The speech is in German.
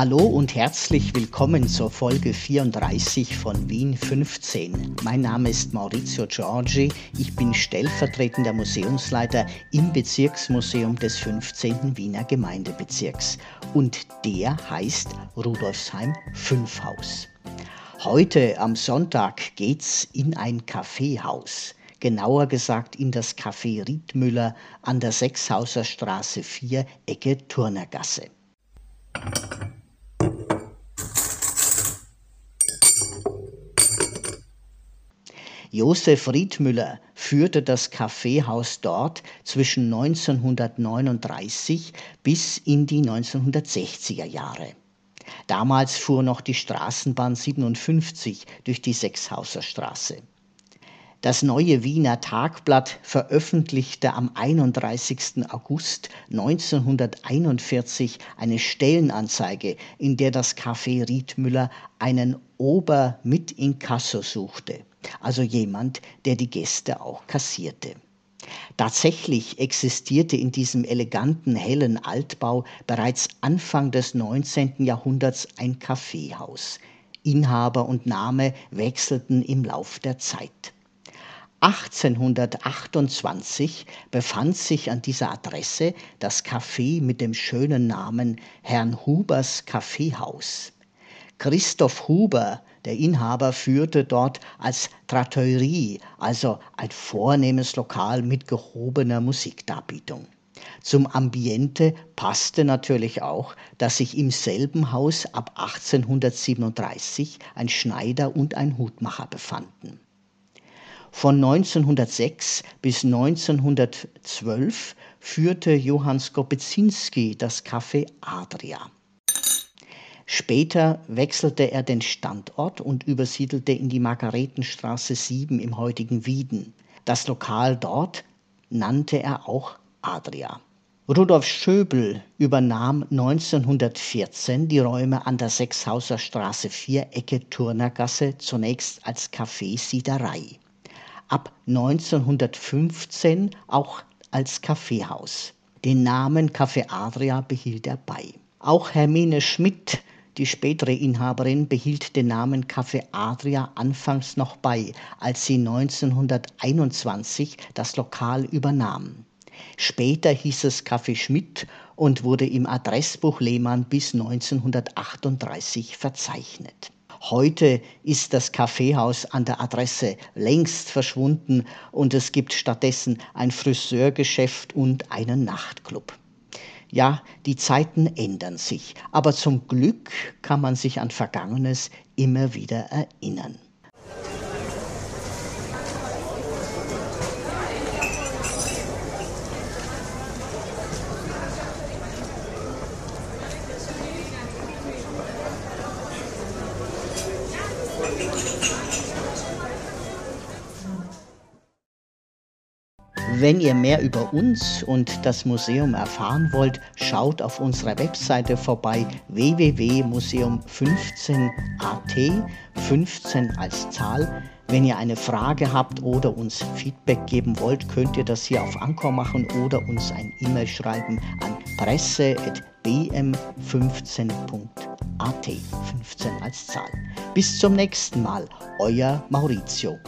Hallo und herzlich willkommen zur Folge 34 von Wien 15. Mein Name ist Maurizio Giorgi. Ich bin stellvertretender Museumsleiter im Bezirksmuseum des 15. Wiener Gemeindebezirks. Und der heißt Rudolfsheim 5 Haus. Heute am Sonntag geht's in ein Kaffeehaus genauer gesagt in das Café Riedmüller an der Sechshauser Straße 4, Ecke Turnergasse. Josef Riedmüller führte das Kaffeehaus dort zwischen 1939 bis in die 1960er Jahre. Damals fuhr noch die Straßenbahn 57 durch die Sechshauser Straße. Das neue Wiener Tagblatt veröffentlichte am 31. August 1941 eine Stellenanzeige, in der das Café Riedmüller einen Ober mit Inkasso suchte also jemand, der die Gäste auch kassierte. Tatsächlich existierte in diesem eleganten, hellen Altbau bereits Anfang des 19. Jahrhunderts ein Kaffeehaus. Inhaber und Name wechselten im Lauf der Zeit. 1828 befand sich an dieser Adresse das Café mit dem schönen Namen Herrn Hubers Kaffeehaus. Christoph Huber der Inhaber führte dort als Trattoirie, also ein vornehmes Lokal mit gehobener Musikdarbietung. Zum Ambiente passte natürlich auch, dass sich im selben Haus ab 1837 ein Schneider und ein Hutmacher befanden. Von 1906 bis 1912 führte Johann Skopezinski das Café Adria. Später wechselte er den Standort und übersiedelte in die Margaretenstraße 7 im heutigen Wieden. Das Lokal dort nannte er auch Adria. Rudolf Schöbel übernahm 1914 die Räume an der Sechshauser Straße 4 Ecke Turnergasse zunächst als Café Siederei. Ab 1915 auch als Kaffeehaus. Den Namen Café Adria behielt er bei. Auch Hermine Schmidt die spätere Inhaberin behielt den Namen Café Adria anfangs noch bei, als sie 1921 das Lokal übernahm. Später hieß es Café Schmidt und wurde im Adressbuch Lehmann bis 1938 verzeichnet. Heute ist das Kaffeehaus an der Adresse längst verschwunden und es gibt stattdessen ein Friseurgeschäft und einen Nachtclub. Ja, die Zeiten ändern sich, aber zum Glück kann man sich an Vergangenes immer wieder erinnern. Wenn ihr mehr über uns und das Museum erfahren wollt, schaut auf unserer Webseite vorbei www.museum15.at, 15 als Zahl. Wenn ihr eine Frage habt oder uns Feedback geben wollt, könnt ihr das hier auf Anchor machen oder uns ein E-Mail schreiben an presse.bm15.at, 15 als Zahl. Bis zum nächsten Mal, euer Maurizio.